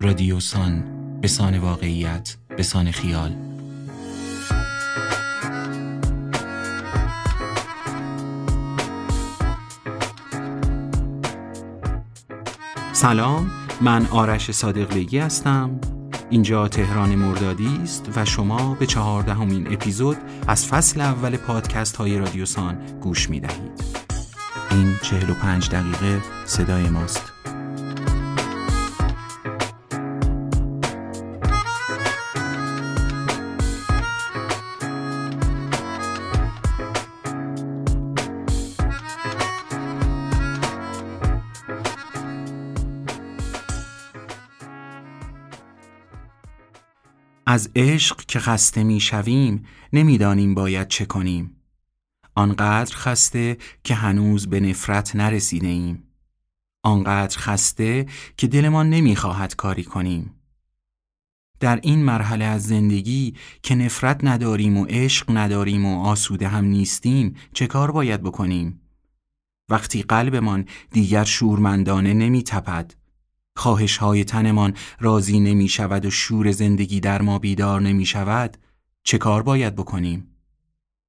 رادیوسان به سان واقعیت به سان خیال. سلام من آرش صادقلیگی هستم. اینجا تهران مردادی است و شما به چهاردهمین اپیزود از فصل اول پادکست های رادیوسان گوش می دهید این چهل و پنج دقیقه صدای ماست. از عشق که خسته می شویم نمی‌دانیم باید چه کنیم. آنقدر خسته که هنوز به نفرت نرسیده ایم آنقدر خسته که دلمان نمی‌خواهد کاری کنیم. در این مرحله از زندگی که نفرت نداریم و عشق نداریم و آسوده هم نیستیم چه کار باید بکنیم؟ وقتی قلبمان دیگر شورمندانه نمی تپد خواهش های تنمان راضی نمی شود و شور زندگی در ما بیدار نمی شود چه کار باید بکنیم؟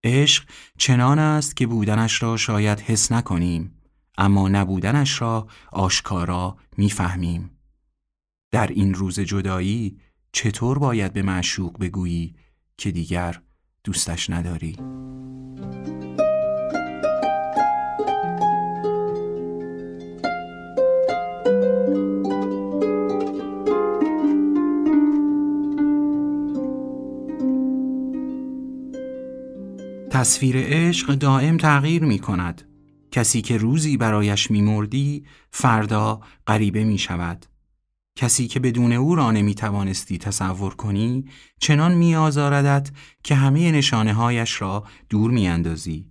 عشق چنان است که بودنش را شاید حس نکنیم اما نبودنش را آشکارا می‌فهمیم. در این روز جدایی چطور باید به معشوق بگویی که دیگر دوستش نداری؟ تصویر عشق دائم تغییر می کند. کسی که روزی برایش می مردی فردا غریبه می شود. کسی که بدون او را نمی توانستی تصور کنی چنان می آزاردد که همه نشانه هایش را دور می اندازی.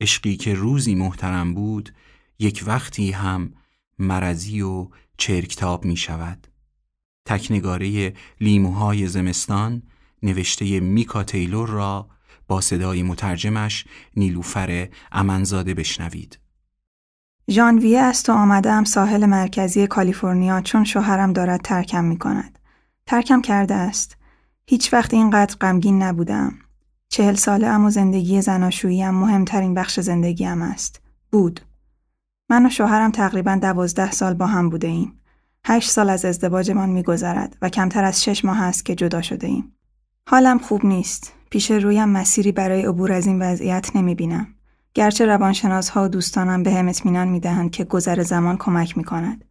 عشقی که روزی محترم بود یک وقتی هم مرزی و چرکتاب می شود. تکنگاره لیموهای زمستان نوشته میکا تیلور را با صدای مترجمش نیلوفر امنزاده بشنوید. ژانویه است و آمدم ساحل مرکزی کالیفرنیا چون شوهرم دارد ترکم می کند. ترکم کرده است. هیچ وقت اینقدر غمگین نبودم. چهل ساله ام و زندگی زناشوییم مهمترین بخش زندگیم است. بود. من و شوهرم تقریبا دوازده سال با هم بوده ایم. هشت سال از ازدواجمان میگذرد و کمتر از شش ماه است که جدا شده ایم. حالم خوب نیست. پیش رویم مسیری برای عبور از این وضعیت نمی بینم. گرچه روانشناس ها و دوستانم به هم اطمینان می دهند که گذر زمان کمک می کند.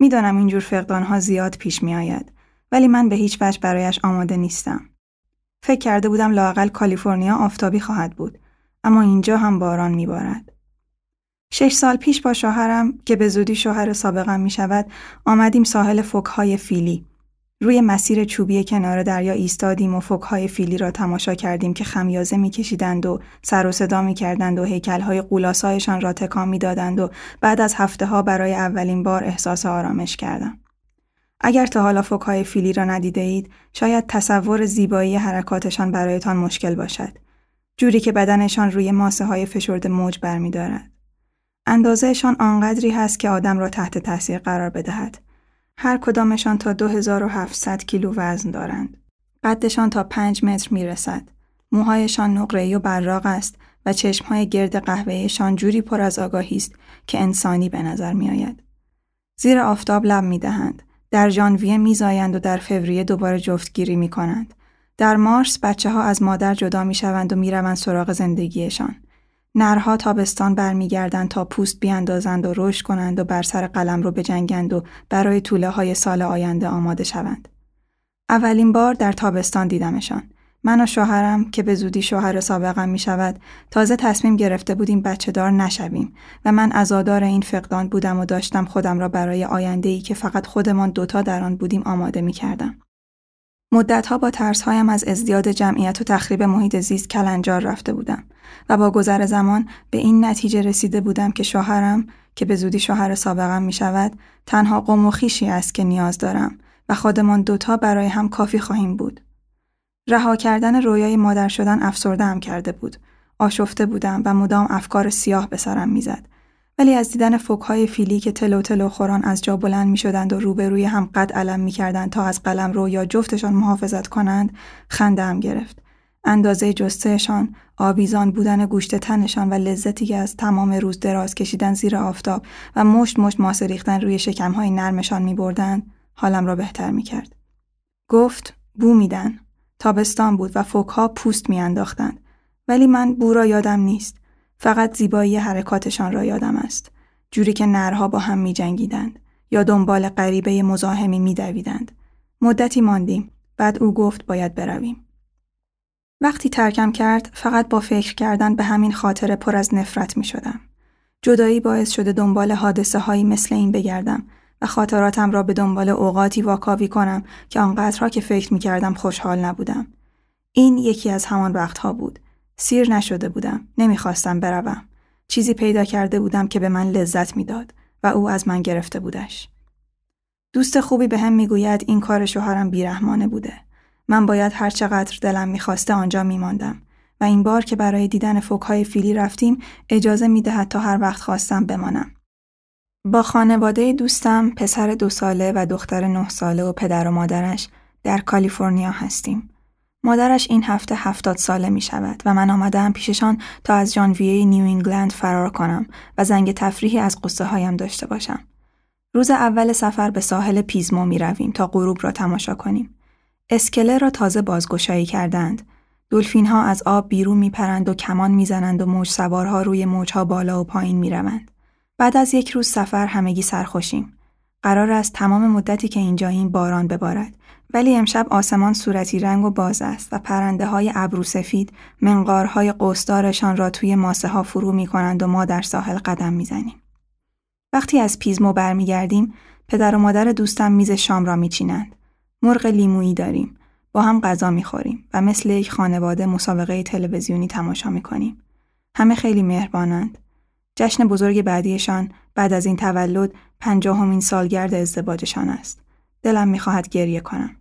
می‌دانم اینجور فقدان ها زیاد پیش می آید ولی من به هیچ وجه برایش آماده نیستم. فکر کرده بودم لاقل کالیفرنیا آفتابی خواهد بود اما اینجا هم باران می بارد. شش سال پیش با شوهرم که به زودی شوهر سابقم می شود آمدیم ساحل فکهای فیلی روی مسیر چوبی کنار دریا ایستادیم و فکهای فیلی را تماشا کردیم که خمیازه میکشیدند و سر و صدا می‌کردند و هیکلهای قولاسایشان را تکان می‌دادند و بعد از هفته ها برای اولین بار احساس آرامش کردم. اگر تا حالا فکهای فیلی را ندیده اید، شاید تصور زیبایی حرکاتشان برایتان مشکل باشد. جوری که بدنشان روی ماسه های فشرده موج برمیدارد. اندازهشان آنقدری هست که آدم را تحت تاثیر قرار بدهد. هر کدامشان تا 2700 کیلو وزن دارند. قدشان تا 5 متر می رسد. موهایشان نقره‌ای و براق است و چشمهای گرد قهوه‌ایشان جوری پر از آگاهی است که انسانی به نظر می آید. زیر آفتاب لب می دهند. در ژانویه می زایند و در فوریه دوباره جفتگیری می کنند. در مارس بچه ها از مادر جدا می شوند و می روند سراغ زندگیشان. نرها تابستان برمیگردند تا پوست بیاندازند و رشد کنند و بر سر قلم رو بجنگند و برای طوله های سال آینده آماده شوند. اولین بار در تابستان دیدمشان. من و شوهرم که به زودی شوهر سابقم می شود تازه تصمیم گرفته بودیم بچه دار نشویم و من ازادار این فقدان بودم و داشتم خودم را برای آینده ای که فقط خودمان دوتا در آن بودیم آماده می کردم. مدتها با ترسهایم از ازدیاد جمعیت و تخریب محیط زیست کلنجار رفته بودم و با گذر زمان به این نتیجه رسیده بودم که شوهرم که به زودی شوهر سابقم می شود تنها قوم و خیشی است که نیاز دارم و خودمان دوتا برای هم کافی خواهیم بود. رها کردن رویای مادر شدن افسرده هم کرده بود. آشفته بودم و مدام افکار سیاه به سرم می‌زد ولی از دیدن فوکهای فیلی که تلو تلو خوران از جا بلند می شدند و روبروی هم قد علم می کردند تا از قلم رو یا جفتشان محافظت کنند خنده هم گرفت. اندازه جستهشان، آویزان بودن گوشت تنشان و لذتی که از تمام روز دراز کشیدن زیر آفتاب و مشت مشت ماسه ریختن روی شکمهای نرمشان می بردن، حالم را بهتر می کرد. گفت بو میدن. تابستان بود و فوکها پوست میانداختند. ولی من بو را یادم نیست. فقط زیبایی حرکاتشان را یادم است. جوری که نرها با هم می جنگیدند. یا دنبال غریبه مزاحمی می دویدند. مدتی ماندیم. بعد او گفت باید برویم. وقتی ترکم کرد فقط با فکر کردن به همین خاطر پر از نفرت می شدم. جدایی باعث شده دنبال حادثه هایی مثل این بگردم و خاطراتم را به دنبال اوقاتی واکاوی کنم که آنقدرها که فکر می کردم خوشحال نبودم. این یکی از همان وقتها بود. سیر نشده بودم. نمی‌خواستم بروم. چیزی پیدا کرده بودم که به من لذت می‌داد و او از من گرفته بودش. دوست خوبی به هم می‌گوید این کار شوهرم بیرحمانه بوده. من باید هر چقدر دلم می‌خواسته آنجا میماندم و این بار که برای دیدن فوکهای فیلی رفتیم اجازه می‌دهد تا هر وقت خواستم بمانم. با خانواده دوستم پسر دو ساله و دختر نه ساله و پدر و مادرش در کالیفرنیا هستیم. مادرش این هفته هفتاد ساله می شود و من آمدم پیششان تا از ژانویه نیو انگلند فرار کنم و زنگ تفریحی از قصه هایم داشته باشم. روز اول سفر به ساحل پیزمو می رویم تا غروب را تماشا کنیم. اسکله را تازه بازگشایی کردند. دلفین ها از آب بیرون می پرند و کمان می زنند و موج سوارها روی موجها بالا و پایین می روند. بعد از یک روز سفر همگی سرخوشیم. قرار است تمام مدتی که اینجاییم باران ببارد ولی امشب آسمان صورتی رنگ و باز است و پرنده های ابرو سفید منقارهای قوسدارشان را توی ماسه ها فرو می کنند و ما در ساحل قدم می زنیم. وقتی از پیزمو برمیگردیم پدر و مادر دوستم میز شام را میچینند. مرغ لیمویی داریم. با هم غذا می‌خوریم و مثل یک خانواده مسابقه تلویزیونی تماشا می‌کنیم. همه خیلی مهربانند. جشن بزرگ بعدیشان بعد از این تولد پنجاهمین سالگرد ازدواجشان است. دلم می‌خواهد گریه کنم.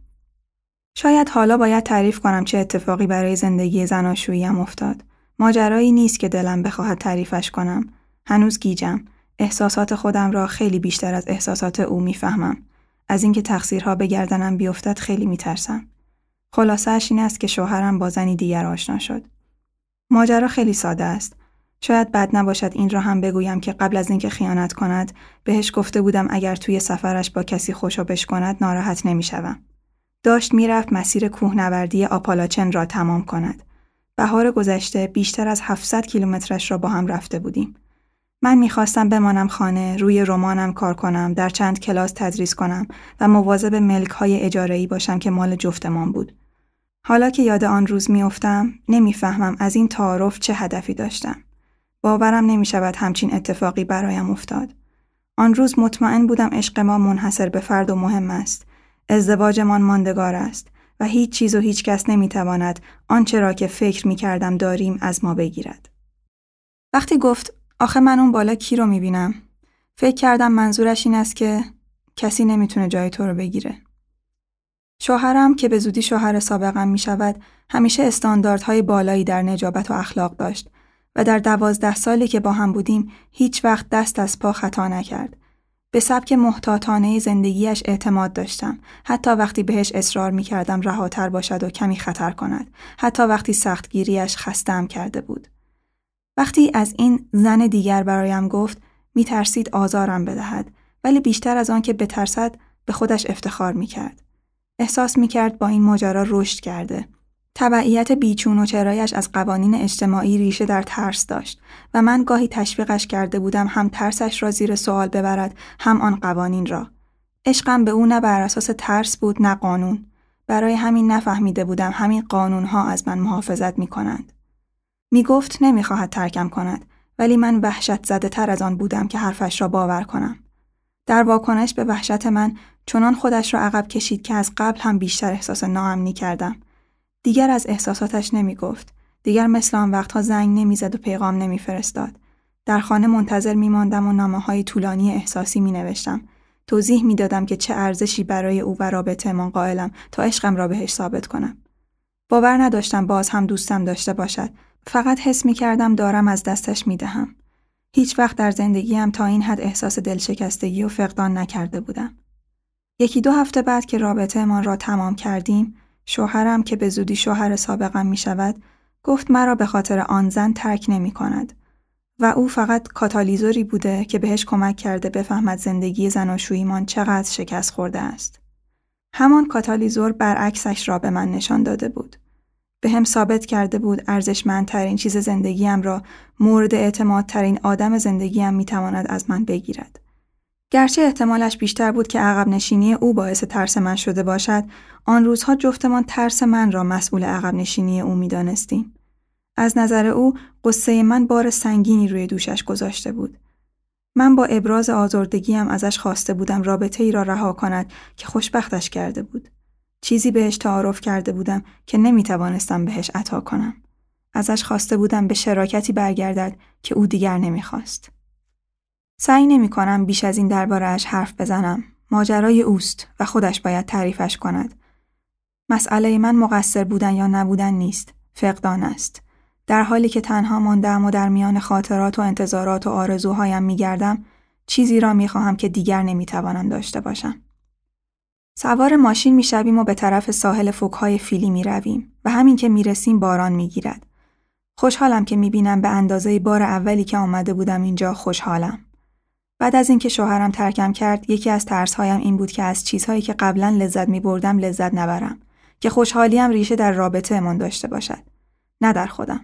شاید حالا باید تعریف کنم چه اتفاقی برای زندگی زناشوییم افتاد. ماجرایی نیست که دلم بخواهد تعریفش کنم. هنوز گیجم. احساسات خودم را خیلی بیشتر از احساسات او می‌فهمم. از اینکه تقصیرها به گردنم بیفتد خیلی میترسم. خلاصهش این است که شوهرم با زنی دیگر آشنا شد. ماجرا خیلی ساده است. شاید بد نباشد این را هم بگویم که قبل از اینکه خیانت کند بهش گفته بودم اگر توی سفرش با کسی خوشابش کند ناراحت نمی‌شوم. داشت می‌رفت مسیر کوهنوردی آپالاچن را تمام کند. بهار گذشته بیشتر از 700 کیلومترش را با هم رفته بودیم. من می‌خواستم بمانم خانه، روی رمانم کار کنم، در چند کلاس تدریس کنم و مواظب ملک های اجاره باشم که مال جفتمان بود. حالا که یاد آن روز میافتم، نمی‌فهمم از این تعارف چه هدفی داشتم. باورم نمی شود همچین اتفاقی برایم افتاد. آن روز مطمئن بودم عشق ما منحصر به فرد و مهم است. ازدواجمان ماندگار است و هیچ چیز و هیچ کس نمی تواند آنچه را که فکر می کردم داریم از ما بگیرد. وقتی گفت آخه من اون بالا کی رو می بینم؟ فکر کردم منظورش این است که کسی نمی‌تونه جای تو رو بگیره. شوهرم که به زودی شوهر سابقم می شود همیشه استانداردهای بالایی در نجابت و اخلاق داشت و در دوازده سالی که با هم بودیم هیچ وقت دست از پا خطا نکرد. به سبک محتاطانه زندگیش اعتماد داشتم. حتی وقتی بهش اصرار می کردم رهاتر باشد و کمی خطر کند. حتی وقتی سختگیریش خستم کرده بود. وقتی از این زن دیگر برایم گفت می ترسید آزارم بدهد ولی بیشتر از آن که بترسد به خودش افتخار می کرد. احساس می کرد با این ماجرا رشد کرده. تبعیت بیچون و چرایش از قوانین اجتماعی ریشه در ترس داشت و من گاهی تشویقش کرده بودم هم ترسش را زیر سوال ببرد هم آن قوانین را. عشقم به او نه بر اساس ترس بود نه قانون. برای همین نفهمیده بودم همین قانون ها از من محافظت می کنند. می گفت نمی خواهد ترکم کند ولی من وحشت زده تر از آن بودم که حرفش را باور کنم. در واکنش به وحشت من چنان خودش را عقب کشید که از قبل هم بیشتر احساس ناامنی کردم. دیگر از احساساتش نمی گفت. دیگر مثل آن وقتها زنگ نمی‌زد و پیغام نمیفرستاد. در خانه منتظر می ماندم و نامه های طولانی احساسی می نوشتم. توضیح می دادم که چه ارزشی برای او و رابطه من قائلم تا عشقم را بهش ثابت کنم. باور نداشتم باز هم دوستم داشته باشد. فقط حس می کردم دارم از دستش می دهم. هیچ وقت در زندگیم تا این حد احساس دلشکستگی و فقدان نکرده بودم. یکی دو هفته بعد که رابطه ما را تمام کردیم، شوهرم که به زودی شوهر سابقم می شود، گفت مرا به خاطر آن زن ترک نمی کند و او فقط کاتالیزوری بوده که بهش کمک کرده بفهمد زندگی زناشوییمان چقدر شکست خورده است. همان کاتالیزور برعکسش را به من نشان داده بود. به هم ثابت کرده بود ارزشمندترین چیز زندگیم را مورد اعتمادترین آدم زندگیم می‌تواند از من بگیرد. گرچه احتمالش بیشتر بود که عقب نشینی او باعث ترس من شده باشد، آن روزها جفتمان ترس من را مسئول عقب نشینی او می‌دانستیم. از نظر او قصه من بار سنگینی روی دوشش گذاشته بود. من با ابراز آزردگیم ازش خواسته بودم رابطه ای را رها کند که خوشبختش کرده بود. چیزی بهش تعارف کرده بودم که نمی توانستم بهش عطا کنم. ازش خواسته بودم به شراکتی برگردد که او دیگر نمی‌خواست. سعی نمی کنم بیش از این دربارهش حرف بزنم. ماجرای اوست و خودش باید تعریفش کند. مسئله من مقصر بودن یا نبودن نیست. فقدان است. در حالی که تنها ماندم و در میان خاطرات و انتظارات و آرزوهایم میگردم چیزی را می‌خواهم که دیگر نمی‌توانم داشته باشم. سوار ماشین می‌شویم و به طرف ساحل فوکهای فیلی می‌رویم و همین که می‌رسیم باران می‌گیرد. خوشحالم که می‌بینم به اندازه بار اولی که آمده بودم اینجا خوشحالم. بعد از اینکه شوهرم ترکم کرد یکی از ترسهایم این بود که از چیزهایی که قبلا لذت میبردم لذت نبرم که خوشحالیم ریشه در رابطه امان داشته باشد نه در خودم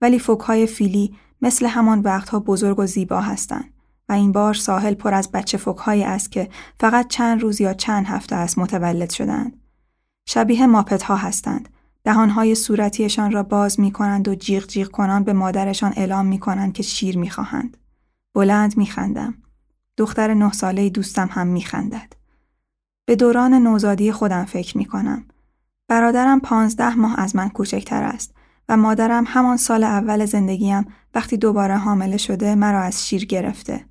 ولی فوکهای فیلی مثل همان وقتها بزرگ و زیبا هستند و این بار ساحل پر از بچه فوکهایی است که فقط چند روز یا چند هفته است متولد شدند. شبیه ماپت ها هستند. دهانهای صورتیشان را باز می کنند و جیغ جیغ کنان به مادرشان اعلام می کنند که شیر می خواهند. بلند می خندم. دختر نه ساله دوستم هم می خندد. به دوران نوزادی خودم فکر می کنم. برادرم پانزده ماه از من کوچکتر است و مادرم همان سال اول زندگیم وقتی دوباره حامله شده مرا از شیر گرفته.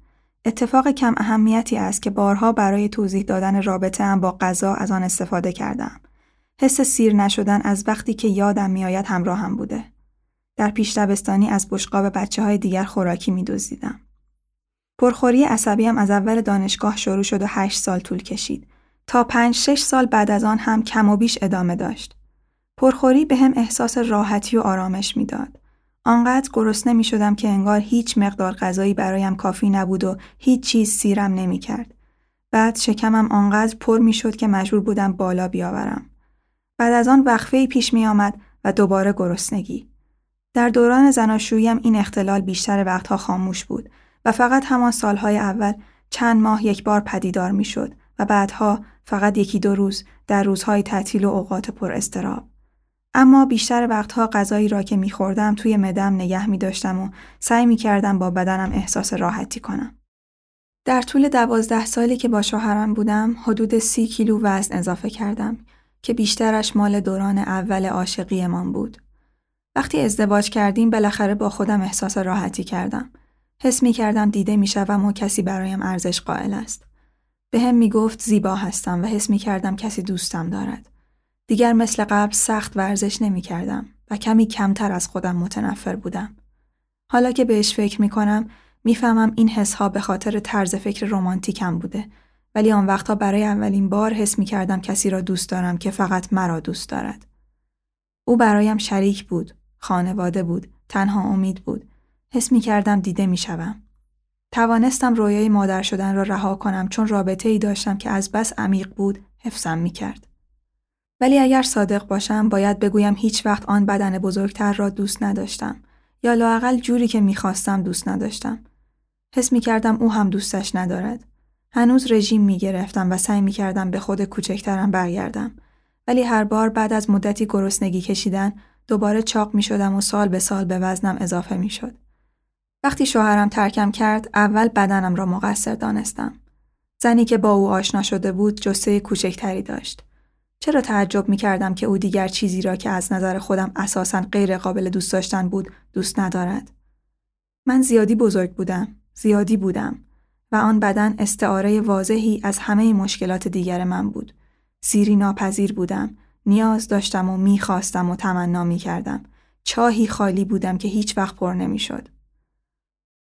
اتفاق کم اهمیتی است که بارها برای توضیح دادن رابطه هم با غذا از آن استفاده کردم. حس سیر نشدن از وقتی که یادم میآید همراهم بوده. در پیش دبستانی از بشقاب بچه های دیگر خوراکی می دزدیدم. پرخوری عصبیم از اول دانشگاه شروع شد و هشت سال طول کشید. تا پنج شش سال بعد از آن هم کم و بیش ادامه داشت. پرخوری به هم احساس راحتی و آرامش می‌داد. آنقدر گرسنه می شدم که انگار هیچ مقدار غذایی برایم کافی نبود و هیچ چیز سیرم نمی کرد. بعد شکمم آنقدر پر می شد که مجبور بودم بالا بیاورم. بعد از آن وقفه پیش می آمد و دوباره گرسنگی. در دوران زناشوییم این اختلال بیشتر وقتها خاموش بود و فقط همان سالهای اول چند ماه یک بار پدیدار می شد و بعدها فقط یکی دو روز در روزهای تعطیل و اوقات پر استراب. اما بیشتر وقتها غذایی را که میخوردم توی مدم نگه می داشتم و سعی می کردم با بدنم احساس راحتی کنم. در طول دوازده سالی که با شوهرم بودم حدود سی کیلو وزن اضافه کردم که بیشترش مال دوران اول عاشقیمان بود. وقتی ازدواج کردیم بالاخره با خودم احساس راحتی کردم. حس می کردم دیده می شوم و کسی برایم ارزش قائل است. به هم می گفت زیبا هستم و حس می کردم کسی دوستم دارد. دیگر مثل قبل سخت ورزش نمی کردم و کمی کمتر از خودم متنفر بودم. حالا که بهش فکر می کنم می‌فهمم این حس ها به خاطر طرز فکر رمانتیکم بوده ولی آن وقتها برای اولین بار حس می کردم کسی را دوست دارم که فقط مرا دوست دارد. او برایم شریک بود، خانواده بود، تنها امید بود. حس می کردم دیده می شوم. توانستم رویای مادر شدن را رها کنم چون رابطه ای داشتم که از بس عمیق بود حفظم می کرد. ولی اگر صادق باشم باید بگویم هیچ وقت آن بدن بزرگتر را دوست نداشتم یا لاقل جوری که می‌خواستم دوست نداشتم. حس می کردم او هم دوستش ندارد. هنوز رژیم می گرفتم و سعی می کردم به خود کوچکترم برگردم. ولی هر بار بعد از مدتی گرسنگی کشیدن دوباره چاق می شدم و سال به سال به وزنم اضافه می شد. وقتی شوهرم ترکم کرد اول بدنم را مقصر دانستم. زنی که با او آشنا شده بود جسه کوچکتری داشت. چرا تعجب می کردم که او دیگر چیزی را که از نظر خودم اساسا غیر قابل دوست داشتن بود دوست ندارد. من زیادی بزرگ بودم، زیادی بودم و آن بدن استعاره واضحی از همه مشکلات دیگر من بود. سیری ناپذیر بودم، نیاز داشتم و می‌خواستم و تمنا می کردم. چاهی خالی بودم که هیچ وقت پر نمی شد.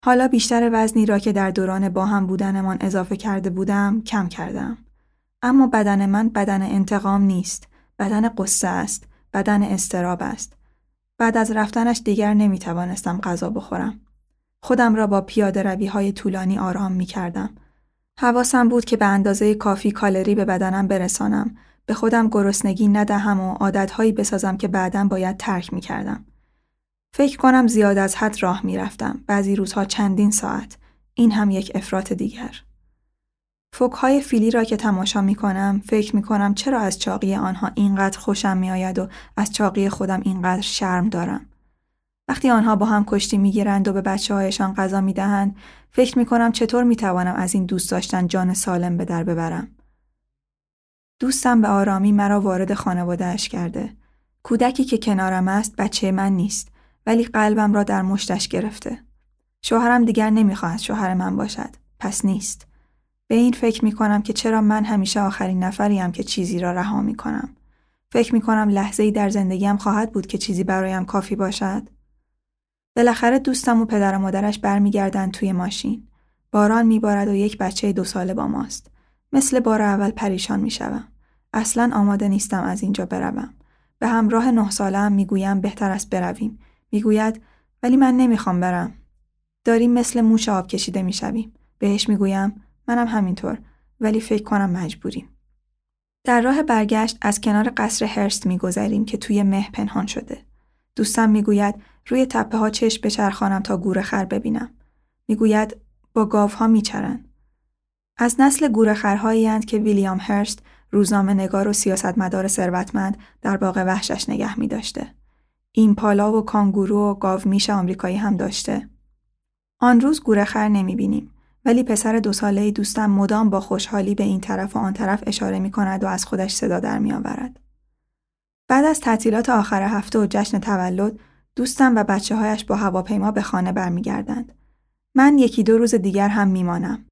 حالا بیشتر وزنی را که در دوران با هم بودنمان اضافه کرده بودم کم کردم. اما بدن من بدن انتقام نیست. بدن قصه است. بدن استراب است. بعد از رفتنش دیگر نمی توانستم غذا بخورم. خودم را با پیاده روی های طولانی آرام می کردم. حواسم بود که به اندازه کافی کالری به بدنم برسانم. به خودم گرسنگی ندهم و عادتهایی بسازم که بعدا باید ترک می کردم. فکر کنم زیاد از حد راه می رفتم. بعضی روزها چندین ساعت. این هم یک افراط دیگر. فوکهای فیلی را که تماشا می کنم فکر می کنم چرا از چاقی آنها اینقدر خوشم می آید و از چاقی خودم اینقدر شرم دارم. وقتی آنها با هم کشتی می گیرند و به بچه هایشان غذا می دهند فکر می کنم چطور می توانم از این دوست داشتن جان سالم به در ببرم. دوستم به آرامی مرا وارد خانوادهش کرده. کودکی که کنارم است بچه من نیست ولی قلبم را در مشتش گرفته. شوهرم دیگر نمی‌خواهد شوهر من باشد. پس نیست. به این فکر می کنم که چرا من همیشه آخرین نفریم که چیزی را رها می کنم. فکر می کنم لحظه ای در زندگیم خواهد بود که چیزی برایم کافی باشد. بالاخره دوستم و پدر و مادرش برمیگردند توی ماشین. باران میبارد و یک بچه دو ساله با ماست. مثل بار اول پریشان می‌شوم. اصلا آماده نیستم از اینجا بروم. به همراه نه ساله هم می‌گویم بهتر است برویم. می‌گوید ولی من نمی‌خوام برم. داریم مثل موش آب کشیده می‌شویم. بهش می‌گویم منم همینطور ولی فکر کنم مجبوریم. در راه برگشت از کنار قصر هرست میگذریم که توی مه پنهان شده. دوستم می‌گوید روی تپه ها چشم بچرخانم تا گوره خر ببینم. می‌گوید با گاوها میچرن. از نسل گوره خرهایی که ویلیام هرست روزنامه نگار و سیاستمدار ثروتمند در باغ وحشش نگه می داشته. این پالا و کانگورو و گاو میش آمریکایی هم داشته. آن روز گوره خر نمی بینیم. ولی پسر دو ساله دوستم مدام با خوشحالی به این طرف و آن طرف اشاره می کند و از خودش صدا در می آورد. بعد از تعطیلات آخر هفته و جشن تولد دوستم و بچه هایش با هواپیما به خانه برمیگردند. من یکی دو روز دیگر هم میمانم.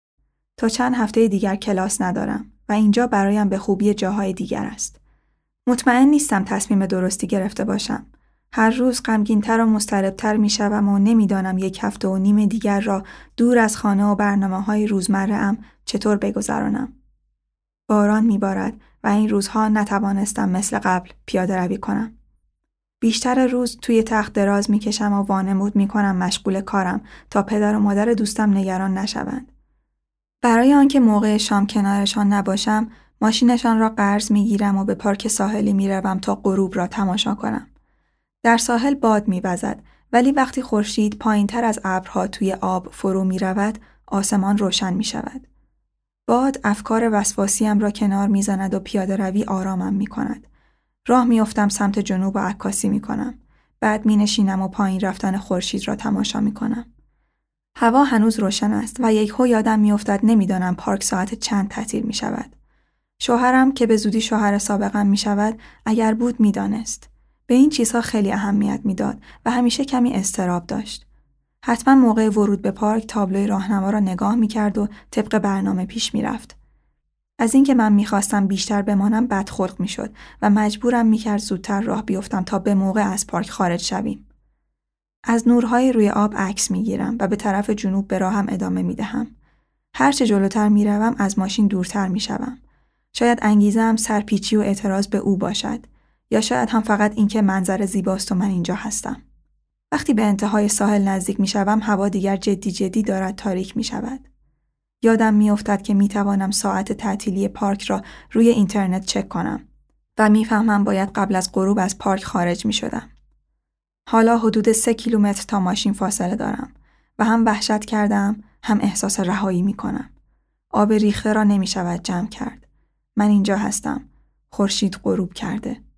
تا چند هفته دیگر کلاس ندارم و اینجا برایم به خوبی جاهای دیگر است. مطمئن نیستم تصمیم درستی گرفته باشم. هر روز غمگینتر و مضطربتر می و نمی‌دانم یک هفته و نیم دیگر را دور از خانه و برنامه های روزمره ام چطور بگذرانم. باران میبارد و این روزها نتوانستم مثل قبل پیاده روی کنم. بیشتر روز توی تخت دراز می‌کشم و وانمود می‌کنم مشغول کارم تا پدر و مادر دوستم نگران نشوند. برای آنکه موقع شام کنارشان نباشم، ماشینشان را قرض می‌گیرم و به پارک ساحلی می‌روم تا غروب را تماشا کنم. در ساحل باد میوزد ولی وقتی خورشید پایینتر از ابرها توی آب فرو می رود، آسمان روشن می شود. باد افکار وسواسیم را کنار می‌زند و پیاده روی آرامم می کند. راه میافتم سمت جنوب و عکاسی می کنم. بعد می نشینم و پایین رفتن خورشید را تماشا می کنم. هوا هنوز روشن است و یک هو یادم میافتد نمی‌دانم پارک ساعت چند تعطیل می شود. شوهرم که به زودی شوهر سابقم می شود اگر بود می‌دانست. به این چیزها خیلی اهمیت می‌داد و همیشه کمی استراب داشت. حتما موقع ورود به پارک تابلوی راهنما را نگاه می کرد و طبق برنامه پیش می رفت. از اینکه من می‌خواستم بیشتر بمانم بدخلق می‌شد و مجبورم می‌کرد زودتر راه بیفتم تا به موقع از پارک خارج شویم. از نورهای روی آب عکس می‌گیرم و به طرف جنوب به راهم ادامه می‌دهم. هرچه جلوتر می‌روم از ماشین دورتر می‌شوم. شاید انگیزم سرپیچی و اعتراض به او باشد یا شاید هم فقط اینکه منظر زیباست و من اینجا هستم. وقتی به انتهای ساحل نزدیک می‌شوم هوا دیگر جدی جدی دارد تاریک می شود. یادم میافتد که می توانم ساعت تعطیلی پارک را روی اینترنت چک کنم و می‌فهمم باید قبل از غروب از پارک خارج می شدم. حالا حدود سه کیلومتر تا ماشین فاصله دارم و هم وحشت کردم هم احساس رهایی می کنم. آب ریخته را نمی شود جمع کرد. من اینجا هستم. خورشید غروب کرده.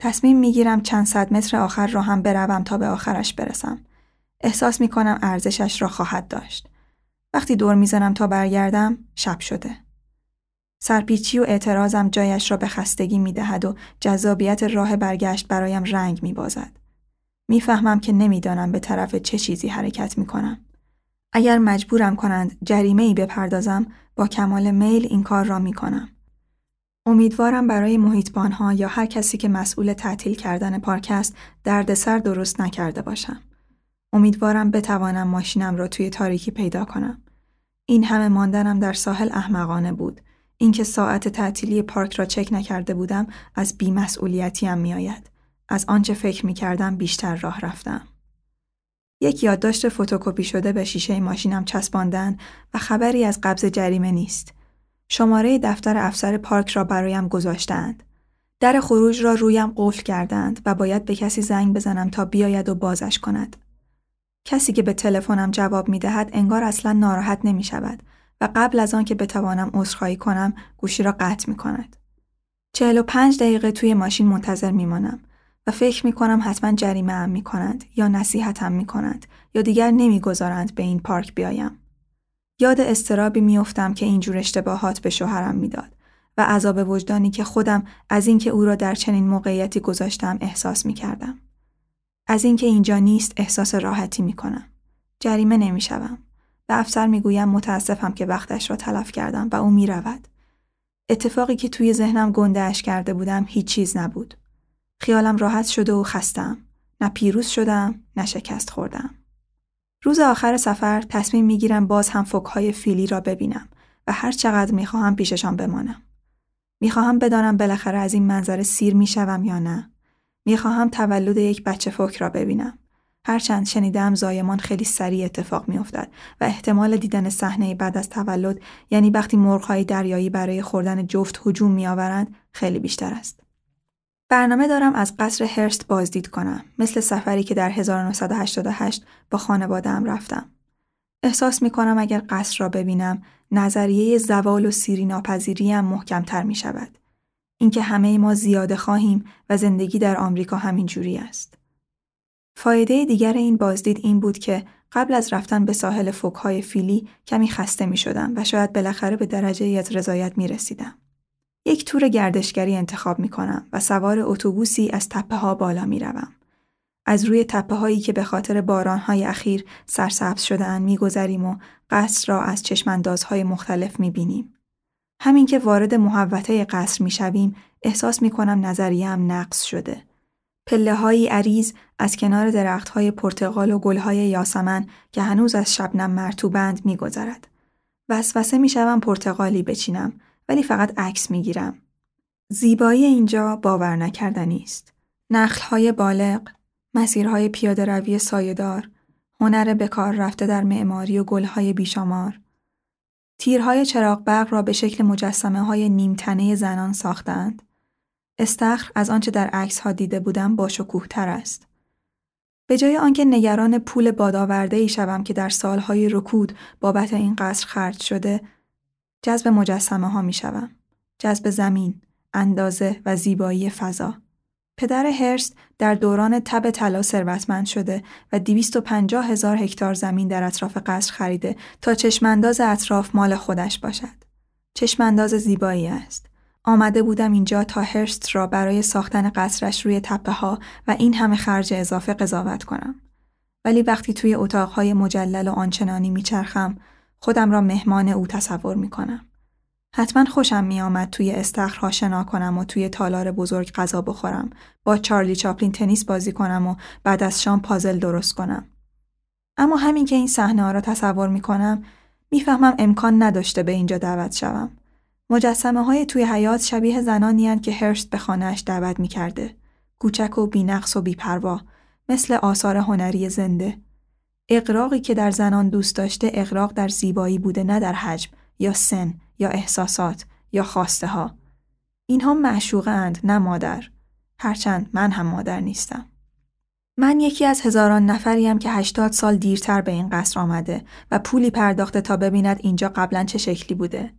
تصمیم می گیرم چند صد متر آخر را هم بروم تا به آخرش برسم. احساس می کنم ارزشش را خواهد داشت. وقتی دور می‌زنم تا برگردم شب شده. سرپیچی و اعتراضم جایش را به خستگی می دهد و جذابیت راه برگشت برایم رنگ می بازد. می‌فهمم که نمی‌دانم به طرف چه چیزی حرکت می کنم. اگر مجبورم کنند جریمه ای بپردازم با کمال میل این کار را می کنم. امیدوارم برای محیطبانها یا هر کسی که مسئول تعطیل کردن پارک است دردسر درست نکرده باشم. امیدوارم بتوانم ماشینم را توی تاریکی پیدا کنم. این همه ماندنم در ساحل احمقانه بود. اینکه ساعت تعطیلی پارک را چک نکرده بودم از بیمسئولیتیم میآید. از آنچه فکر می کردم بیشتر راه رفتم. یک یادداشت فتوکپی شده به شیشه ماشینم چسباندن و خبری از قبض جریمه نیست. شماره دفتر افسر پارک را برایم گذاشتند. در خروج را رویم قفل کردند و باید به کسی زنگ بزنم تا بیاید و بازش کند. کسی که به تلفنم جواب می دهد انگار اصلا ناراحت نمی شود و قبل از آن که بتوانم عذرخواهی کنم گوشی را قطع می کند. چهل و پنج دقیقه توی ماشین منتظر می مانم و فکر می کنم حتما جریمه هم می کنند یا نصیحتم می کنند یا دیگر نمی‌گذارند به این پارک بیایم. یاد استرابی میافتم که اینجور اشتباهات به شوهرم می‌داد و عذاب وجدانی که خودم از اینکه او را در چنین موقعیتی گذاشتم احساس می کردم. از اینکه اینجا نیست احساس راحتی می کنم. جریمه نمی شوم. به افسر می گویم متاسفم که وقتش را تلف کردم و او می رود. اتفاقی که توی ذهنم گندهش کرده بودم هیچ چیز نبود. خیالم راحت شده و خستم. نه پیروز شدم نه شکست خوردم. روز آخر سفر تصمیم می‌گیرم باز هم فکهای فیلی را ببینم و هر چقدر می‌خواهم پیششان بمانم. می‌خواهم بدانم بالاخره از این منظره سیر می‌شوم یا نه. می‌خواهم تولد یک بچه فوک را ببینم. هرچند شنیدم زایمان خیلی سریع اتفاق میافتد و احتمال دیدن صحنه بعد از تولد یعنی وقتی مرغهای دریایی برای خوردن جفت هجوم میآورند خیلی بیشتر است. برنامه دارم از قصر هرست بازدید کنم مثل سفری که در 1988 با خانوادهام رفتم. احساس می کنم اگر قصر را ببینم نظریه زوال و سیری ناپذیری هم محکمتر می شود. اینکه همه ما زیاده خواهیم و زندگی در آمریکا همین جوری است. فایده دیگر این بازدید این بود که قبل از رفتن به ساحل فوکهای فیلی کمی خسته می شدم و شاید بالاخره به درجه از رضایت می رسیدم. یک تور گردشگری انتخاب می کنم و سوار اتوبوسی از تپه ها بالا می روم. از روی تپه هایی که به خاطر باران های اخیر سرسبز شدهاند می گذریم و قصر را از چشماندازهای مختلف می بینیم. همین که وارد محوطه قصر می شویم احساس می کنم نظریم نقص شده. پله های عریض از کنار درخت های پرتقال و گل های یاسمن که هنوز از شبنم مرتوبند می گذرد. وسوسه می شوم پرتقالی بچینم ولی فقط عکس می گیرم. زیبایی اینجا باور نکردنی است. های بالغ، مسیرهای پیاده روی سایهدار، هنر به کار رفته در معماری و گلهای بیشمار. تیرهای چراغ برق را به شکل مجسمه های نیمتنه زنان ساختند. استخر از آنچه در عکس ها دیده بودم با تر است. به جای آنکه نگران پول بادآورده ای شوم که در سالهای رکود بابت این قصر خرج شده، جذب مجسمه ها می شوم. جذب زمین، اندازه و زیبایی فضا. پدر هرست در دوران تب طلا ثروتمند شده و 250 هزار هکتار زمین در اطراف قصر خریده تا چشمانداز اطراف مال خودش باشد. چشمانداز زیبایی است. آمده بودم اینجا تا هرست را برای ساختن قصرش روی تپه ها و این همه خرج اضافه قضاوت کنم. ولی وقتی توی اتاقهای مجلل و آنچنانی میچرخم خودم را مهمان او تصور می کنم. حتما خوشم می آمد توی استخرها شنا کنم و توی تالار بزرگ غذا بخورم با چارلی چاپلین تنیس بازی کنم و بعد از شام پازل درست کنم اما همین که این صحنه را تصور می کنم می‌فهمم امکان نداشته به اینجا دعوت شوم مجسمه های توی حیات شبیه زنانی که هرست به خانهش دعوت می کرده. کوچک و بینقص و بیپروا مثل آثار هنری زنده. اقراقی که در زنان دوست داشته اقراق در زیبایی بوده نه در حجم یا سن یا احساسات یا خواسته ها. اینها معشوقه اند نه مادر. هرچند من هم مادر نیستم. من یکی از هزاران نفریم که هشتاد سال دیرتر به این قصر آمده و پولی پرداخته تا ببیند اینجا قبلا چه شکلی بوده.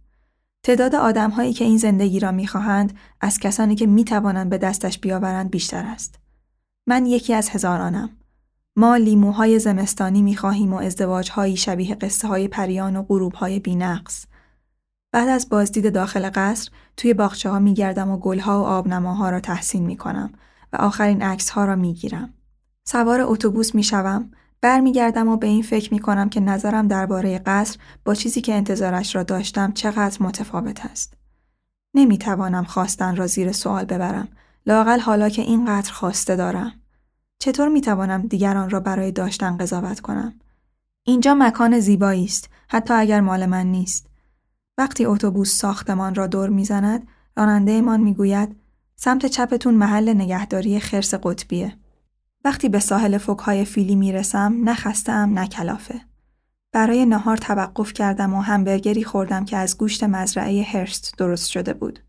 تعداد آدمهایی که این زندگی را می‌خواهند از کسانی که می‌توانند به دستش بیاورند بیشتر است. من یکی از هزارانم. ما لیموهای زمستانی می‌خواهیم و ازدواجهایی شبیه قصه های پریان و غروبهای بینقص. بعد از بازدید داخل قصر توی باغچه ها میگردم و گلها و آبنماها را تحسین می‌کنم و آخرین عکس ها را می‌گیرم. سوار اتوبوس می‌شوم برمیگردم و به این فکر می کنم که نظرم درباره قصر با چیزی که انتظارش را داشتم چقدر متفاوت است. نمی توانم خواستن را زیر سوال ببرم. لاقل حالا که اینقدر خواسته دارم. چطور می توانم دیگران را برای داشتن قضاوت کنم؟ اینجا مکان زیبایی است حتی اگر مال من نیست. وقتی اتوبوس ساختمان را دور می‌زند رانندهمان می‌گوید سمت چپتون محل نگهداری خرس قطبیه. وقتی به ساحل فوکهای فیلی می‌رسم نه خستم نه کلافه. برای نهار توقف کردم و همبرگری خوردم که از گوشت مزرعه هرست درست شده بود.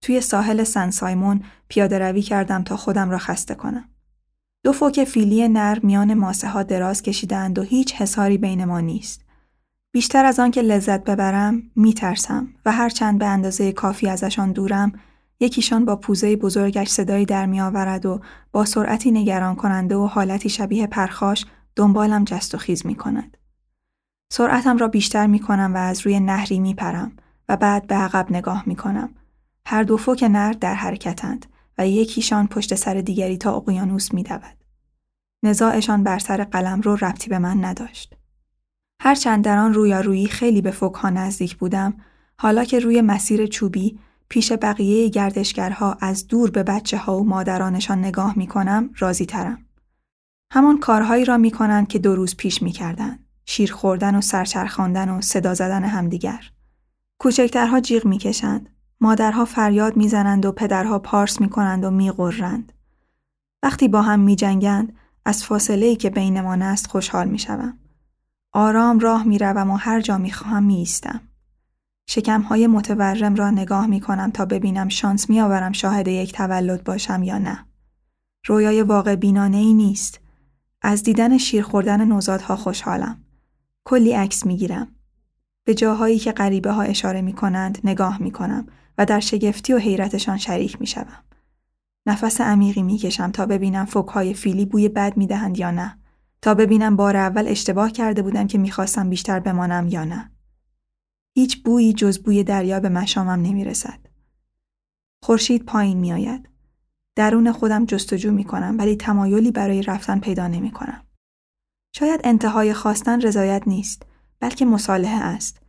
توی ساحل سن سایمون پیاده روی کردم تا خودم را خسته کنم. دو فوک فیلی نر میان ماسه ها دراز کشیدند و هیچ حساری بین ما نیست. بیشتر از آن که لذت ببرم میترسم و هرچند به اندازه کافی ازشان دورم یکیشان با پوزه بزرگش صدایی در می آورد و با سرعتی نگران کننده و حالتی شبیه پرخاش دنبالم جست و خیز می کند. سرعتم را بیشتر می کنم و از روی نهری می پرم و بعد به عقب نگاه می کنم. هر دو فوک نر در حرکتند و یکیشان پشت سر دیگری تا اقیانوس می دود. نزاعشان بر سر قلم رو ربطی به من نداشت. هرچند در آن رویارویی خیلی به فوکها نزدیک بودم، حالا که روی مسیر چوبی پیش بقیه گردشگرها از دور به بچه ها و مادرانشان نگاه می کنم راضی ترم. همان کارهایی را می کنند که دو روز پیش می کردن. شیر خوردن و سرچرخاندن و صدا زدن همدیگر. کوچکترها جیغ می کشند. مادرها فریاد می‌زنند و پدرها پارس می کنند و می غرند. وقتی با هم می جنگند از فاصله ای که بینمان است خوشحال می شوم. آرام راه می روم و هر جا می خواهم می ایستم. شکمهای متورم را نگاه می کنم تا ببینم شانس می آورم شاهد یک تولد باشم یا نه. رویای واقع بینانه ای نیست. از دیدن شیر خوردن نوزادها خوشحالم. کلی عکس می گیرم. به جاهایی که غریبه ها اشاره می کنند نگاه می کنم و در شگفتی و حیرتشان شریک می شوم. نفس عمیقی می کشم تا ببینم فوکهای فیلی بوی بد می دهند یا نه. تا ببینم بار اول اشتباه کرده بودم که می‌خواستم بیشتر بمانم یا نه. هیچ بویی جز بوی دریا به مشامم نمی رسد. خورشید پایین می آید. درون خودم جستجو می کنم ولی تمایلی برای رفتن پیدا نمی کنم. شاید انتهای خواستن رضایت نیست بلکه مصالحه است.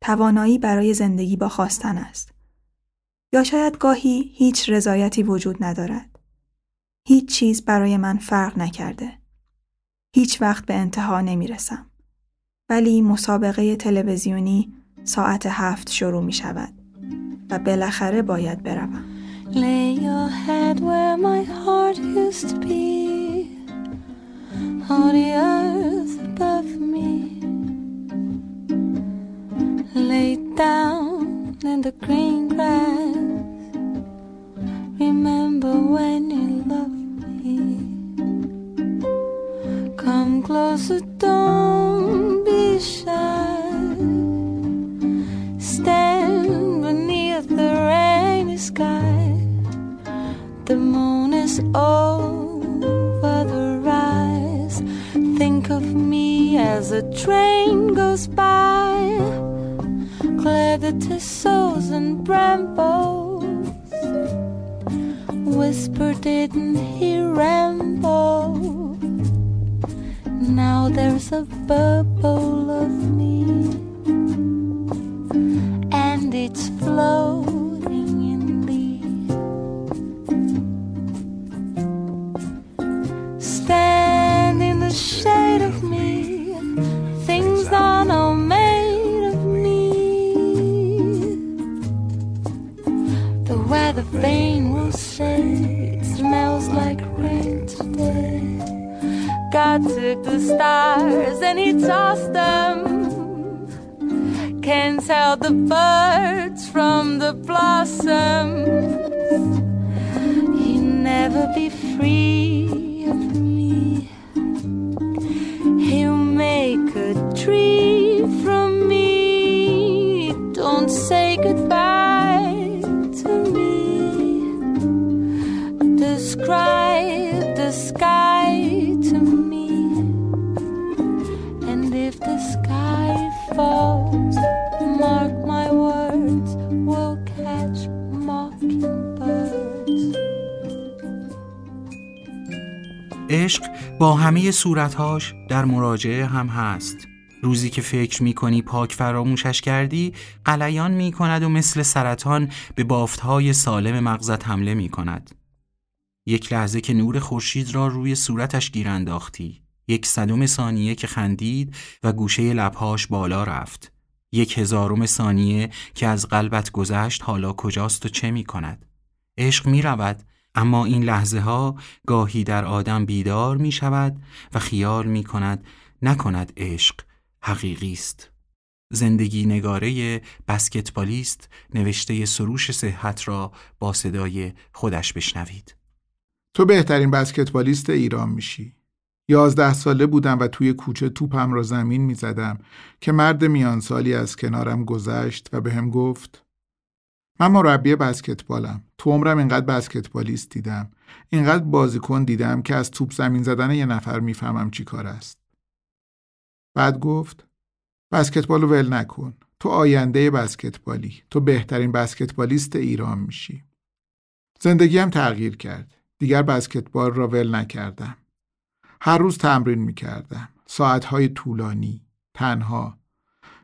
توانایی برای زندگی با خواستن است. یا شاید گاهی هیچ رضایتی وجود ندارد. هیچ چیز برای من فرق نکرده. هیچ وقت به انتها نمی رسم. ولی مسابقه تلویزیونی ساعت هفت شروع می شود و بالاخره باید بروم. Lay your head where my heart used to be in the green grass. Remember when you loved me. Come closer, don't he ramble? Now there's a bubble birds from the blossoms. You never be free با همه صورتهاش در مراجعه هم هست. روزی که فکر می کنی پاک فراموشش کردی قلیان می کند و مثل سرطان به بافتهای سالم مغزت حمله می کند. یک لحظه که نور خورشید را روی صورتش گیر انداختی یک صدم ثانیه که خندید و گوشه لبهاش بالا رفت یک هزارم ثانیه که از قلبت گذشت حالا کجاست و چه می کند عشق می رود اما این لحظه ها گاهی در آدم بیدار می شود و خیال می کند نکند عشق حقیقی است. زندگی نگاره بسکتبالیست نوشته سروش صحت را با صدای خودش بشنوید. تو بهترین بسکتبالیست ایران میشی. یازده ساله بودم و توی کوچه توپم را زمین می زدم که مرد میان سالی از کنارم گذشت و به گفت من مربی بسکتبالم تو عمرم اینقدر بسکتبالیست دیدم اینقدر بازیکن دیدم که از توپ زمین زدن یه نفر می‌فهمم چی کار است بعد گفت بسکتبال رو ول نکن تو آینده بسکتبالی تو بهترین بسکتبالیست ایران میشی زندگیم تغییر کرد دیگر بسکتبال را ول نکردم هر روز تمرین می کردم. ساعتهای طولانی. تنها.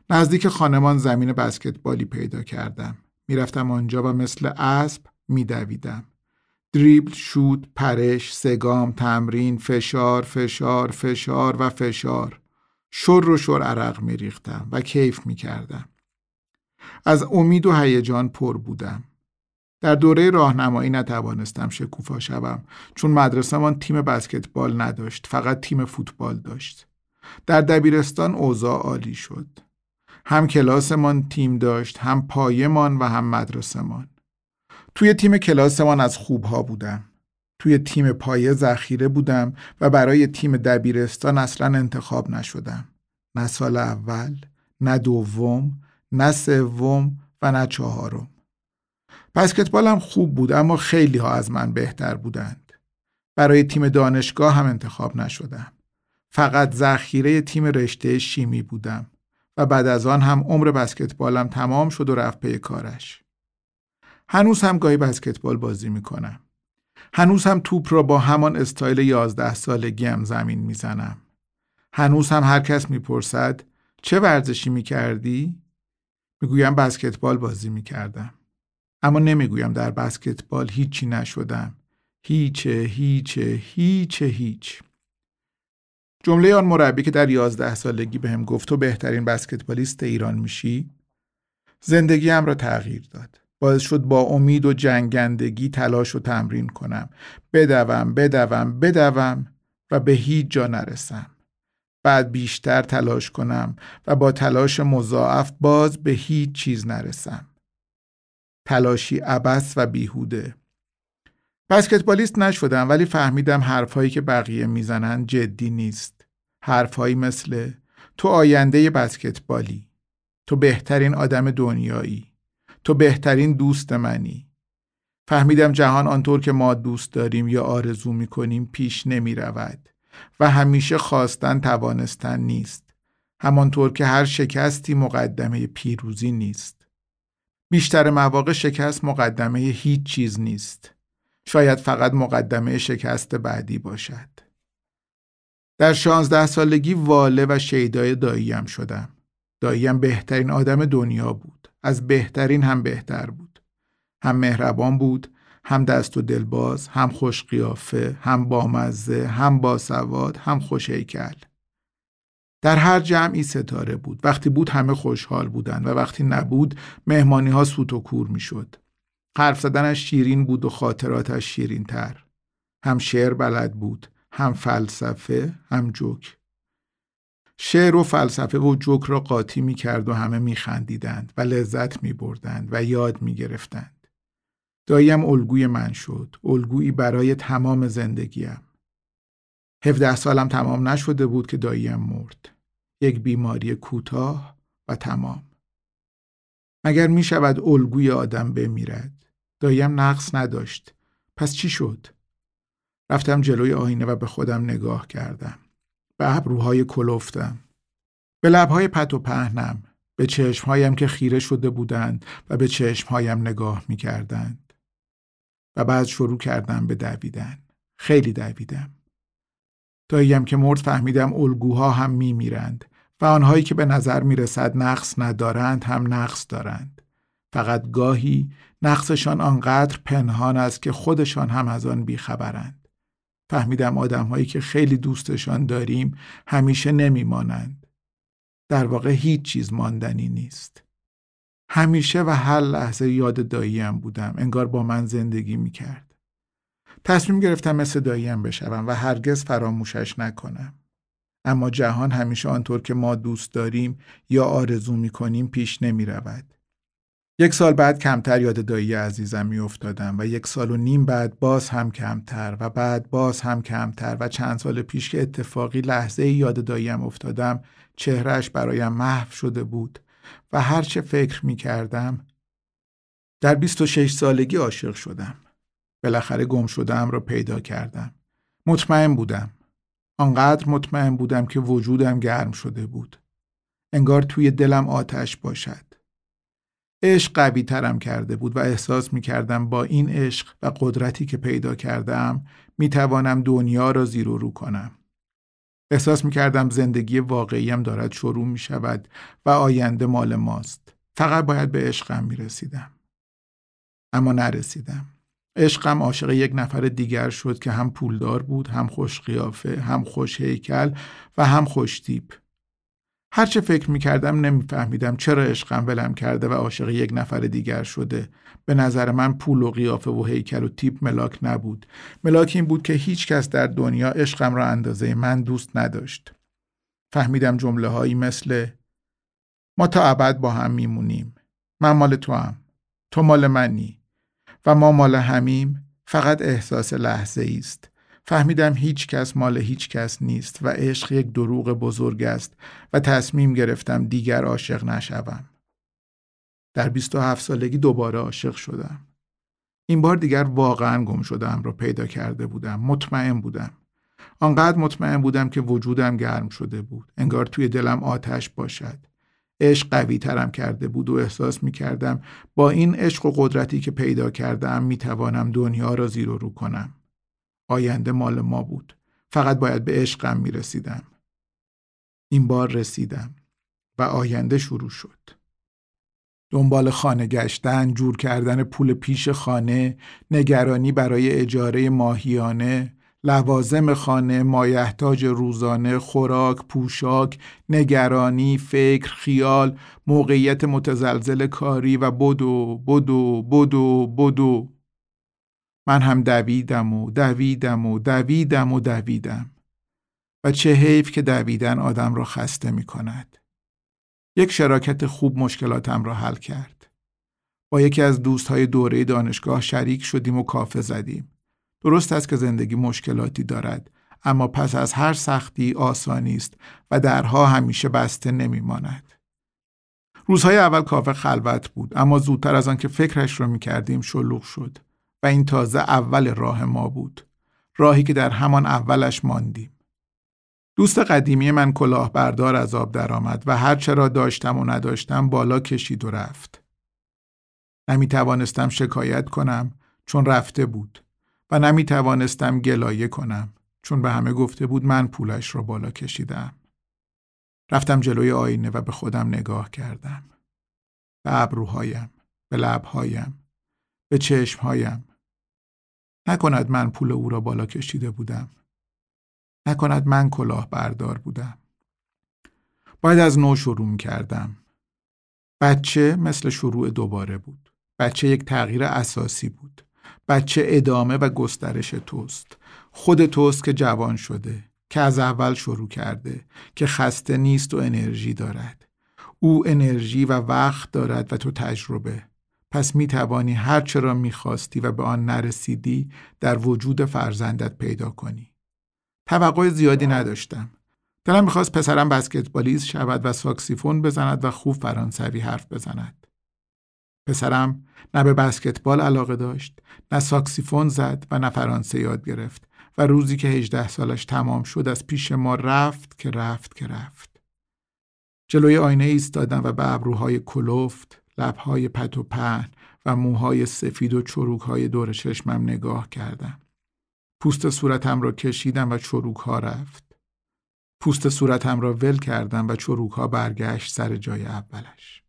نزدیک خانمان زمین بسکتبالی پیدا کردم. می‌رفتم آنجا و مثل اسب میدویدم. دریبل، شود، پرش، سگام، تمرین، فشار، فشار، فشار و فشار. شر و شر عرق میریختم و کیف می‌کردم. از امید و هیجان پر بودم. در دوره راهنمایی نتوانستم شکوفا شوم چون مدرسهمان تیم بسکتبال نداشت فقط تیم فوتبال داشت در دبیرستان اوضاع عالی شد هم کلاسمان تیم داشت هم پایمان و هم مدرسهمان. توی تیم کلاسمان از خوبها بودم. توی تیم پایه ذخیره بودم و برای تیم دبیرستان اصلا انتخاب نشدم. نه سال اول نه دوم نه سوم و نه چهارم. بسکتبالم خوب بود اما خیلی ها از من بهتر بودند. برای تیم دانشگاه هم انتخاب نشدم. فقط ذخیره تیم رشته شیمی بودم. و بعد از آن هم عمر بسکتبالم تمام شد و رفت پی کارش. هنوز هم گاهی بسکتبال بازی می‌کنم. هنوز هم توپ را با همان استایل یازده سالگی هم زمین می‌زنم. هنوز هم هر کس می‌پرسد چه ورزشی می‌کردی؟ می‌گویم بسکتبال بازی می‌کردم. اما نمی‌گویم در بسکتبال هیچی نشدم هیچه هیچه هیچه هیچ جمله آن مربی که در یازده سالگی به هم گفت تو بهترین بسکتبالیست ایران میشی؟ زندگیم را تغییر داد. باعث شد با امید و جنگندگی تلاش و تمرین کنم. بدوم بدوم بدوم و به هیچ جا نرسم. بعد بیشتر تلاش کنم و با تلاش مضاعف باز به هیچ چیز نرسم. تلاشی عبس و بیهوده. بسکتبالیست نشدم ولی فهمیدم حرفهایی که بقیه می‌زنن جدی نیست. حرفهایی مثل تو آینده بسکتبالی تو بهترین آدم دنیایی تو بهترین دوست منی. فهمیدم جهان آنطور که ما دوست داریم یا آرزو می‌کنیم پیش نمی رود و همیشه خواستن توانستن نیست. همانطور که هر شکستی مقدمه پیروزی نیست. بیشتر مواقع شکست مقدمه هیچ چیز نیست. شاید فقط مقدمه شکست بعدی باشد. در شانزده سالگی واله و شیدای داییم شدم. داییم بهترین آدم دنیا بود. از بهترین هم بهتر بود. هم مهربان بود، هم دست و دلباز، هم خوش قیافه، هم بامزه، هم باسواد، هم خوش هیکل. در هر جمعی ستاره بود وقتی بود همه خوشحال بودند و وقتی نبود مهمانی ها سوت و کور می‌شد حرف زدنش شیرین بود و خاطراتش شیرین تر هم شعر بلد بود هم فلسفه هم جوک شعر و فلسفه و جوک را قاطی می کرد و همه می خندیدند و لذت می بردند و یاد می گرفتند. داییم الگوی من شد. الگویی برای تمام زندگیم. هفده سالم تمام نشده بود که داییم مرد. یک بیماری کوتاه و تمام. مگر می شود الگوی آدم بمیرد؟ داییم نقص نداشت. پس چی شد؟ رفتم جلوی آینه و به خودم نگاه کردم. به ابروهای کلفتم. به لبهای پت و پهنم. به چشمهایم که خیره شده بودند و به چشمهایم نگاه می کردند. و بعد شروع کردم به دویدن. خیلی دویدم. داییم که مرد فهمیدم الگوها هم می میرند و آنهایی که به نظر می رسد نقص ندارند هم نقص دارند. فقط گاهی نقصشان آنقدر پنهان است که خودشان هم از آن بیخبرند. فهمیدم آدمهایی که خیلی دوستشان داریم همیشه نمیمانند. در واقع هیچ چیز ماندنی نیست. همیشه و هر لحظه یاد داییم بودم. انگار با من زندگی می‌کرد. تصمیم گرفتم مثل داییم بشوم و هرگز فراموشش نکنم. اما جهان همیشه آنطور که ما دوست داریم یا آرزو می‌کنیم پیش نمی رود. یک سال بعد کمتر یاد دایی عزیزم می افتادم و یک سال و نیم بعد باز هم کمتر و بعد باز هم کمتر و چند سال پیش که اتفاقی لحظه یاد داییم افتادم چهرش برایم محو شده بود و هرچه فکر می کردم در 26 سالگی عاشق شدم. بالاخره گم شدم را پیدا کردم. مطمئن بودم. آنقدر مطمئن بودم که وجودم گرم شده بود. انگار توی دلم آتش باشد. عشق قوی ترم کرده بود و احساس می کردم با این عشق و قدرتی که پیدا کردم می توانم دنیا را زیر و رو کنم. احساس می کردم زندگی واقعیم دارد شروع می شود و آینده مال ماست. فقط باید به عشقم می رسیدم. اما نرسیدم. عشقم عاشق یک نفر دیگر شد که هم پولدار بود، هم خوش قیافه، هم خوش هیکل و هم خوش تیپ. هرچه فکر می‌کردم نمیفهمیدم چرا عشقم ولم کرده و عاشق یک نفر دیگر شده. به نظر من پول و قیافه و هیکل و تیپ ملاک نبود. ملاک این بود که هیچ کس در دنیا عشقم را اندازه من دوست نداشت. فهمیدم جمله هایی مثل ما تا ابد با هم میمونیم. من مال تو هم. تو مال منی. و ما مال همیم فقط احساس لحظه است. فهمیدم هیچ کس مال هیچ کس نیست و عشق یک دروغ بزرگ است و تصمیم گرفتم دیگر عاشق نشوم. در 27 سالگی دوباره عاشق شدم. این بار دیگر واقعا گم شدم را پیدا کرده بودم. مطمئن بودم. آنقدر مطمئن بودم که وجودم گرم شده بود. انگار توی دلم آتش باشد. عشق قوی ترم کرده بود و احساس می کردم با این عشق و قدرتی که پیدا کردم می توانم دنیا را زیر و رو کنم. آینده مال ما بود. فقط باید به عشقم می رسیدم. این بار رسیدم و آینده شروع شد. دنبال خانه گشتن، جور کردن پول پیش خانه، نگرانی برای اجاره ماهیانه، لوازم خانه، مایحتاج روزانه، خوراک، پوشاک، نگرانی، فکر، خیال، موقعیت متزلزل کاری و بدو، بدو، بدو، بدو. من هم دویدم و دویدم و دویدم و دویدم و چه حیف که دویدن آدم را خسته می کند. یک شراکت خوب مشکلاتم را حل کرد. با یکی از دوستهای دوره دانشگاه شریک شدیم و کافه زدیم. درست است که زندگی مشکلاتی دارد اما پس از هر سختی آسانی است و درها همیشه بسته نمیماند. روزهای اول کافه خلوت بود اما زودتر از آن که فکرش را می کردیم شلوغ شد و این تازه اول راه ما بود. راهی که در همان اولش ماندیم. دوست قدیمی من کلاهبردار از آب درآمد و هر چرا داشتم و نداشتم بالا کشید و رفت. نمی توانستم شکایت کنم چون رفته بود. و نمی توانستم گلایه کنم چون به همه گفته بود من پولش را بالا کشیدم. رفتم جلوی آینه و به خودم نگاه کردم. به ابروهایم، به لبهایم، به چشمهایم. نکند من پول او را بالا کشیده بودم. نکند من کلاه بردار بودم. باید از نو شروع کردم. بچه مثل شروع دوباره بود. بچه یک تغییر اساسی بود. بچه ادامه و گسترش توست خود توست که جوان شده که از اول شروع کرده که خسته نیست و انرژی دارد او انرژی و وقت دارد و تو تجربه پس می توانی هر چرا می خواستی و به آن نرسیدی در وجود فرزندت پیدا کنی. توقع زیادی نداشتم. دلم می‌خواست پسرم بسکتبالیست شود و ساکسیفون بزند و خوب فرانسوی حرف بزند. پسرم نه به بسکتبال علاقه داشت نه ساکسیفون زد و نه فرانسه یاد گرفت و روزی که هجده سالش تمام شد از پیش ما رفت که رفت که رفت. جلوی آینه ایستادم و به ابروهای کلفت لبهای پت و پهن و موهای سفید و چروکهای دور چشمم نگاه کردم پوست صورتم را کشیدم و چروک ها رفت پوست صورتم را ول کردم و چروک ها برگشت سر جای اولش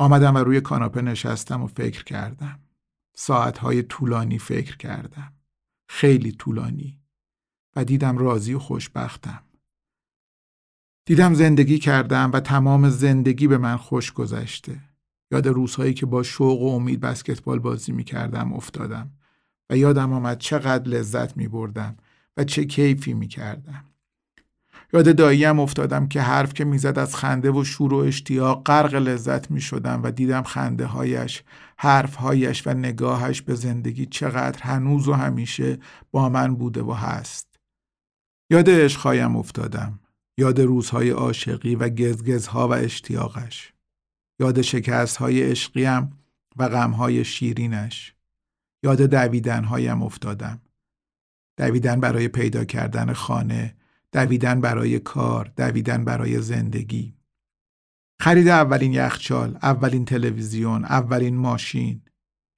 آمدم و روی کاناپه نشستم و فکر کردم. ساعتهای طولانی فکر کردم. خیلی طولانی. و دیدم راضی و خوشبختم. دیدم زندگی کردم و تمام زندگی به من خوش گذشته. یاد روزهایی که با شوق و امید بسکتبال بازی می کردم افتادم و یادم آمد چقدر لذت می بردم و چه کیفی می کردم. یاد داییم افتادم که حرف که می‌زد از خنده و شور و اشتیاق غرق لذت می شدم و دیدم خنده هایش، حرف هایش و نگاهش به زندگی چقدر هنوز و همیشه با من بوده و هست. یاد عشقهایم افتادم. یاد روزهای عاشقی و گزگزها و اشتیاقش. یاد شکست های عشقیم و غمهای شیرینش. یاد دویدنهایم افتادم. دویدن برای پیدا کردن خانه، دویدن برای کار، دویدن برای زندگی. خرید اولین یخچال، اولین تلویزیون، اولین ماشین.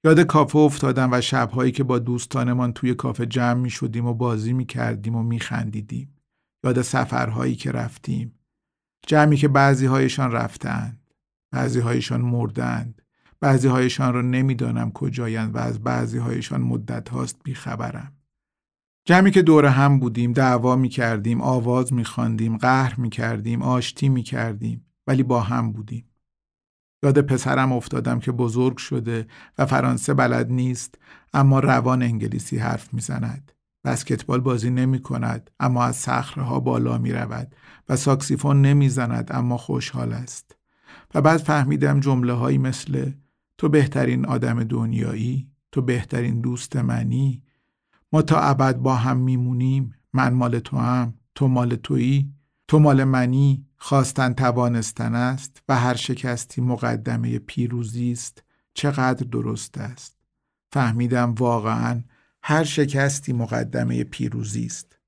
یاد کافه افتادم و شبهایی که با دوستانمان توی کافه جمع می شدیم و بازی می کردیم و می خندیدیم. یاد سفرهایی که رفتیم. جمعی که بعضی هایشان رفتند. بعضی هایشان مردند. بعضی هایشان را نمی‌دانم کجایند و از بعضی هایشان مدت هاست بیخبرم. جمعی که دور هم بودیم دعوا می کردیم آواز می خواندیم قهر می کردیم آشتی می کردیم ولی با هم بودیم یاد پسرم افتادم که بزرگ شده و فرانسه بلد نیست اما روان انگلیسی حرف می زند بسکتبال بازی نمی کند اما از صخره بالا می رود و ساکسیفون نمی زند اما خوشحال است و بعد فهمیدم جمله هایی مثل تو بهترین آدم دنیایی تو بهترین دوست منی ما تا ابد با هم میمونیم من مال تو هم تو مال تویی تو مال منی خواستن توانستن است و هر شکستی مقدمه پیروزی است چقدر درست است. فهمیدم واقعا هر شکستی مقدمه پیروزی است.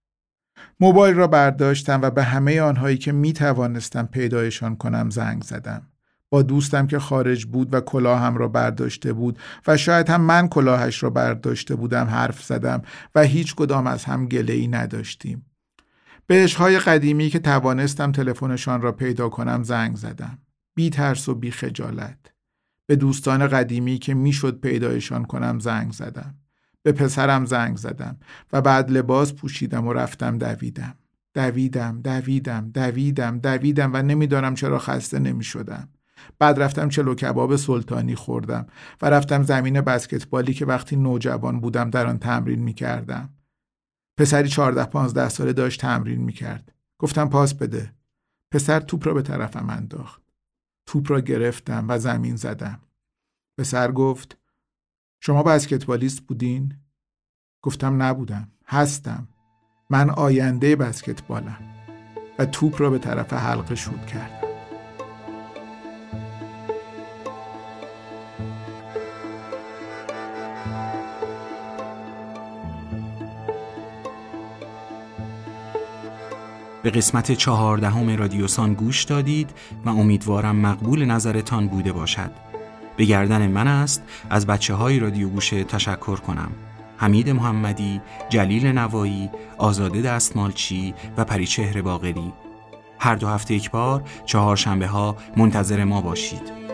موبایل را برداشتم و به همه آنهایی که می توانستم پیدایشان کنم زنگ زدم با دوستم که خارج بود و کلاهم را برداشته بود و شاید هم من کلاهش را برداشته بودم حرف زدم و هیچ کدام از هم گله ای نداشتیم. به عشقهای قدیمی که توانستم تلفنشان را پیدا کنم زنگ زدم. بی ترس و بی خجالت. به دوستان قدیمی که می‌شد پیدایشان کنم زنگ زدم. به پسرم زنگ زدم و بعد لباس پوشیدم و رفتم دویدم. دویدم، دویدم، دویدم، دویدم و نمی‌دانم چرا خسته نمی شدم. بعد رفتم چلو کباب سلطانی خوردم و رفتم زمین بسکتبالی که وقتی نوجوان بودم در آن تمرین می کردم. پسری چهارده پانزده ساله داشت تمرین می کرد. گفتم پاس بده. پسر توپ را به طرفم انداخت. توپ را گرفتم و زمین زدم. پسر گفت شما بسکتبالیست بودین؟ گفتم نبودم. هستم. من آینده بسکتبالم. و توپ را به طرف حلقه شود کردم. به قسمت چهاردهم رادیوسان گوش دادید و امیدوارم مقبول نظرتان بوده باشد. به گردن من است از بچه های رادیو گوشه تشکر کنم. حمید محمدی، جلیل نوایی، آزاده دستمالچی و پریچهر باقری. هر دو هفته یک بار چهار شنبه ها منتظر ما باشید.